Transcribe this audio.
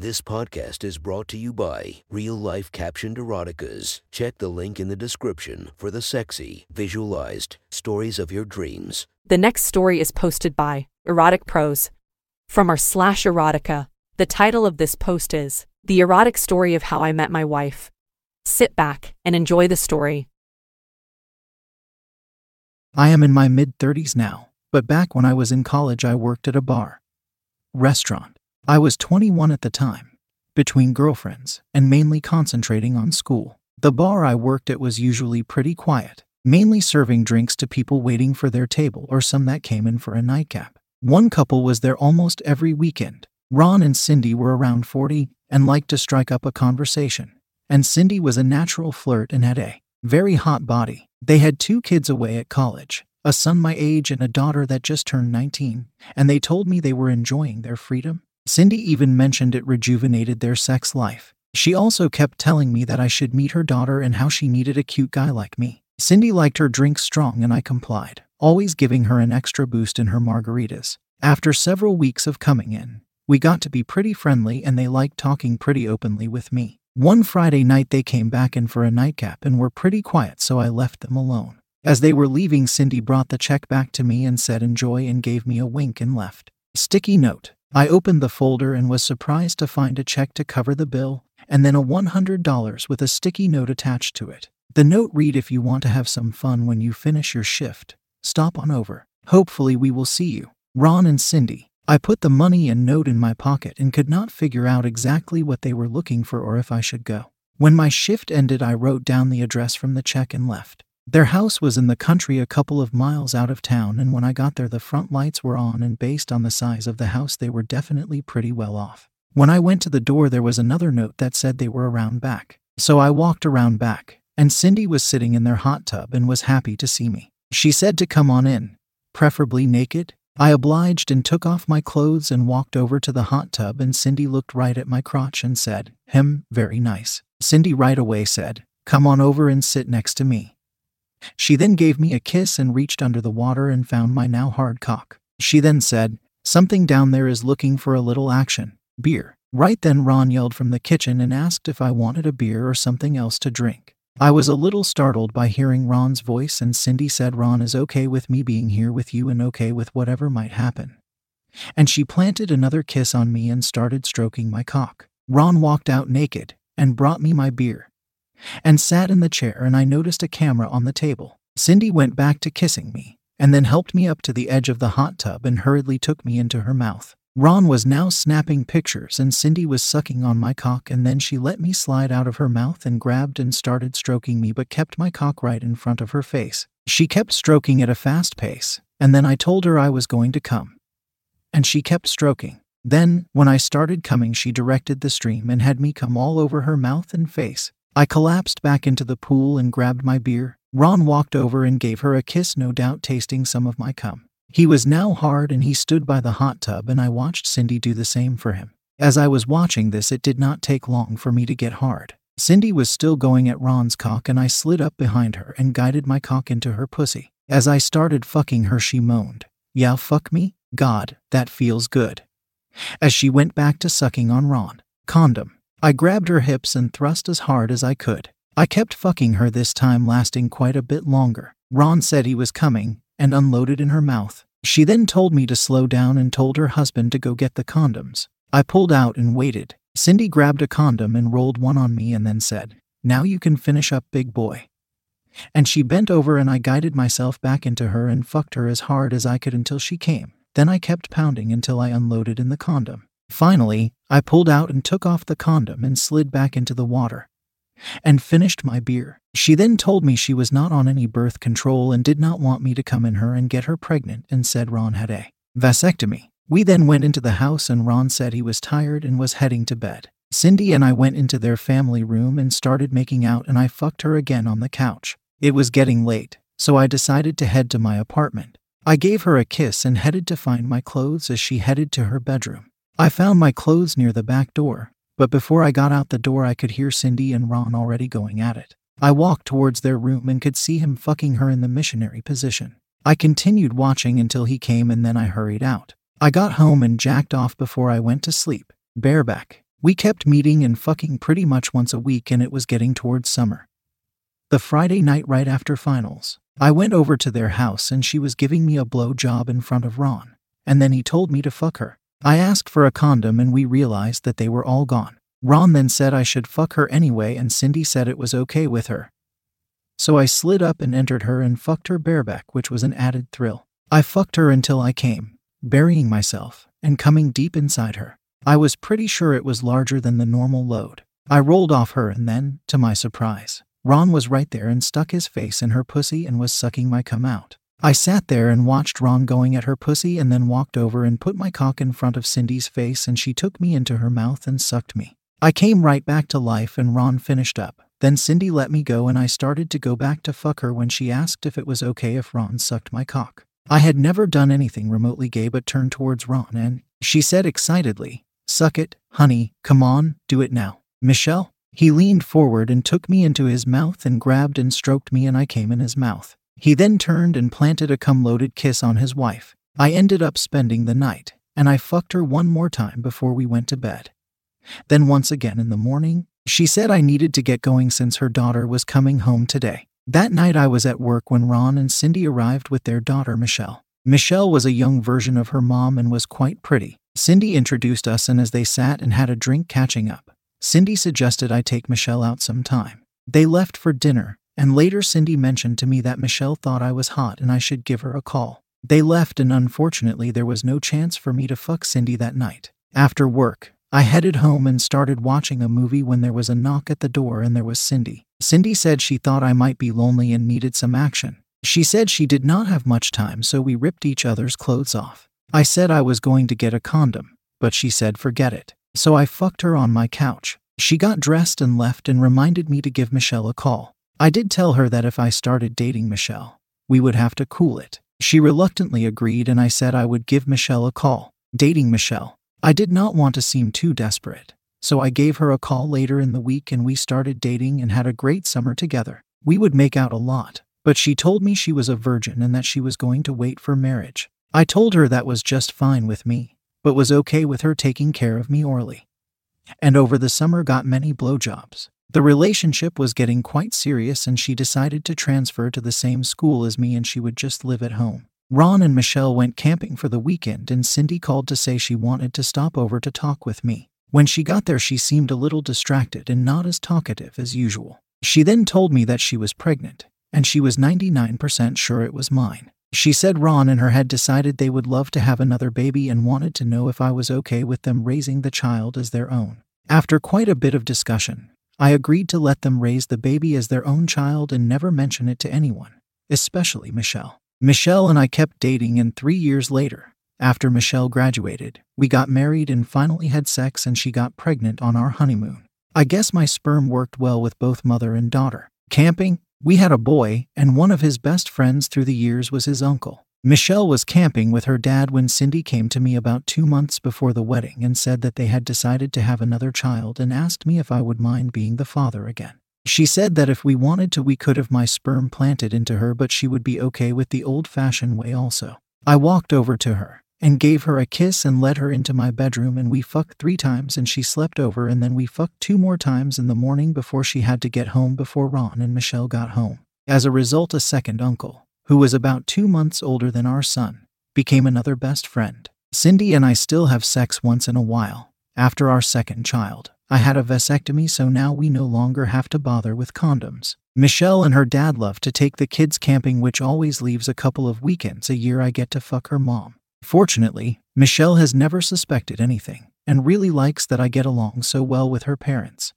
This podcast is brought to you by Real Life Captioned Eroticas. Check the link in the description for the sexy, visualized stories of your dreams. The next story is posted by Erotic Prose from our slash erotica. The title of this post is The Erotic Story of How I Met My Wife. Sit back and enjoy the story. I am in my mid 30s now, but back when I was in college, I worked at a bar. Restaurant. I was 21 at the time, between girlfriends, and mainly concentrating on school. The bar I worked at was usually pretty quiet, mainly serving drinks to people waiting for their table or some that came in for a nightcap. One couple was there almost every weekend. Ron and Cindy were around 40 and liked to strike up a conversation. And Cindy was a natural flirt and had a very hot body. They had two kids away at college, a son my age and a daughter that just turned 19, and they told me they were enjoying their freedom Cindy even mentioned it rejuvenated their sex life. She also kept telling me that I should meet her daughter and how she needed a cute guy like me. Cindy liked her drink strong and I complied, always giving her an extra boost in her margaritas. After several weeks of coming in, we got to be pretty friendly and they liked talking pretty openly with me. One Friday night they came back in for a nightcap and were pretty quiet, so I left them alone. As they were leaving, Cindy brought the check back to me and said enjoy and gave me a wink and left. Sticky note I opened the folder and was surprised to find a check to cover the bill, and then a $100 with a sticky note attached to it. The note read If you want to have some fun when you finish your shift, stop on over. Hopefully, we will see you. Ron and Cindy. I put the money and note in my pocket and could not figure out exactly what they were looking for or if I should go. When my shift ended, I wrote down the address from the check and left. Their house was in the country a couple of miles out of town, and when I got there, the front lights were on, and based on the size of the house, they were definitely pretty well off. When I went to the door, there was another note that said they were around back. So I walked around back, and Cindy was sitting in their hot tub and was happy to see me. She said to come on in, preferably naked. I obliged and took off my clothes and walked over to the hot tub, and Cindy looked right at my crotch and said, Him, very nice. Cindy right away said, Come on over and sit next to me. She then gave me a kiss and reached under the water and found my now hard cock. She then said, Something down there is looking for a little action. Beer. Right then, Ron yelled from the kitchen and asked if I wanted a beer or something else to drink. I was a little startled by hearing Ron's voice, and Cindy said Ron is okay with me being here with you and okay with whatever might happen. And she planted another kiss on me and started stroking my cock. Ron walked out naked and brought me my beer and sat in the chair, and I noticed a camera on the table. Cindy went back to kissing me, and then helped me up to the edge of the hot tub and hurriedly took me into her mouth. Ron was now snapping pictures, and Cindy was sucking on my cock, and then she let me slide out of her mouth and grabbed and started stroking me, but kept my cock right in front of her face. She kept stroking at a fast pace, and then I told her I was going to come. And she kept stroking. Then, when I started coming, she directed the stream and had me come all over her mouth and face. I collapsed back into the pool and grabbed my beer. Ron walked over and gave her a kiss, no doubt tasting some of my cum. He was now hard and he stood by the hot tub, and I watched Cindy do the same for him. As I was watching this, it did not take long for me to get hard. Cindy was still going at Ron's cock, and I slid up behind her and guided my cock into her pussy. As I started fucking her, she moaned, Yeah, fuck me? God, that feels good. As she went back to sucking on Ron. Condom. I grabbed her hips and thrust as hard as I could. I kept fucking her this time, lasting quite a bit longer. Ron said he was coming and unloaded in her mouth. She then told me to slow down and told her husband to go get the condoms. I pulled out and waited. Cindy grabbed a condom and rolled one on me and then said, Now you can finish up, big boy. And she bent over and I guided myself back into her and fucked her as hard as I could until she came. Then I kept pounding until I unloaded in the condom. Finally, I pulled out and took off the condom and slid back into the water and finished my beer. She then told me she was not on any birth control and did not want me to come in her and get her pregnant and said Ron had a vasectomy. We then went into the house and Ron said he was tired and was heading to bed. Cindy and I went into their family room and started making out and I fucked her again on the couch. It was getting late, so I decided to head to my apartment. I gave her a kiss and headed to find my clothes as she headed to her bedroom. I found my clothes near the back door, but before I got out the door, I could hear Cindy and Ron already going at it. I walked towards their room and could see him fucking her in the missionary position. I continued watching until he came and then I hurried out. I got home and jacked off before I went to sleep. Bareback. We kept meeting and fucking pretty much once a week, and it was getting towards summer. The Friday night right after finals, I went over to their house and she was giving me a blow job in front of Ron, and then he told me to fuck her. I asked for a condom and we realized that they were all gone. Ron then said I should fuck her anyway, and Cindy said it was okay with her. So I slid up and entered her and fucked her bareback, which was an added thrill. I fucked her until I came, burying myself and coming deep inside her. I was pretty sure it was larger than the normal load. I rolled off her and then, to my surprise, Ron was right there and stuck his face in her pussy and was sucking my cum out. I sat there and watched Ron going at her pussy and then walked over and put my cock in front of Cindy's face and she took me into her mouth and sucked me. I came right back to life and Ron finished up. Then Cindy let me go and I started to go back to fuck her when she asked if it was okay if Ron sucked my cock. I had never done anything remotely gay but turned towards Ron and she said excitedly, Suck it, honey, come on, do it now. Michelle? He leaned forward and took me into his mouth and grabbed and stroked me and I came in his mouth. He then turned and planted a cum loaded kiss on his wife. I ended up spending the night, and I fucked her one more time before we went to bed. Then once again in the morning, she said I needed to get going since her daughter was coming home today. That night I was at work when Ron and Cindy arrived with their daughter Michelle. Michelle was a young version of her mom and was quite pretty. Cindy introduced us, and as they sat and had a drink catching up, Cindy suggested I take Michelle out sometime. They left for dinner, and later Cindy mentioned to me that Michelle thought I was hot and I should give her a call. They left, and unfortunately, there was no chance for me to fuck Cindy that night. After work, I headed home and started watching a movie when there was a knock at the door and there was Cindy. Cindy said she thought I might be lonely and needed some action. She said she did not have much time, so we ripped each other's clothes off. I said I was going to get a condom, but she said forget it. So I fucked her on my couch. She got dressed and left and reminded me to give Michelle a call. I did tell her that if I started dating Michelle, we would have to cool it. She reluctantly agreed, and I said I would give Michelle a call. Dating Michelle. I did not want to seem too desperate, so I gave her a call later in the week and we started dating and had a great summer together. We would make out a lot, but she told me she was a virgin and that she was going to wait for marriage. I told her that was just fine with me, but was okay with her taking care of me orally. And over the summer got many blowjobs. The relationship was getting quite serious and she decided to transfer to the same school as me and she would just live at home. Ron and Michelle went camping for the weekend and Cindy called to say she wanted to stop over to talk with me. When she got there, she seemed a little distracted and not as talkative as usual. She then told me that she was pregnant, and she was 99% sure it was mine. She said Ron and her had decided they would love to have another baby and wanted to know if I was okay with them raising the child as their own. After quite a bit of discussion, I agreed to let them raise the baby as their own child and never mention it to anyone, especially Michelle. Michelle and I kept dating, and three years later, after Michelle graduated, we got married and finally had sex, and she got pregnant on our honeymoon. I guess my sperm worked well with both mother and daughter. Camping, we had a boy, and one of his best friends through the years was his uncle. Michelle was camping with her dad when Cindy came to me about two months before the wedding and said that they had decided to have another child and asked me if I would mind being the father again. She said that if we wanted to, we could have my sperm planted into her, but she would be okay with the old fashioned way also. I walked over to her and gave her a kiss and led her into my bedroom and we fucked three times and she slept over and then we fucked two more times in the morning before she had to get home before Ron and Michelle got home. As a result, a second uncle, who was about two months older than our son, became another best friend. Cindy and I still have sex once in a while. After our second child, I had a vasectomy, so now we no longer have to bother with condoms. Michelle and her dad love to take the kids camping, which always leaves a couple of weekends a year I get to fuck her mom. Fortunately, Michelle has never suspected anything and really likes that I get along so well with her parents.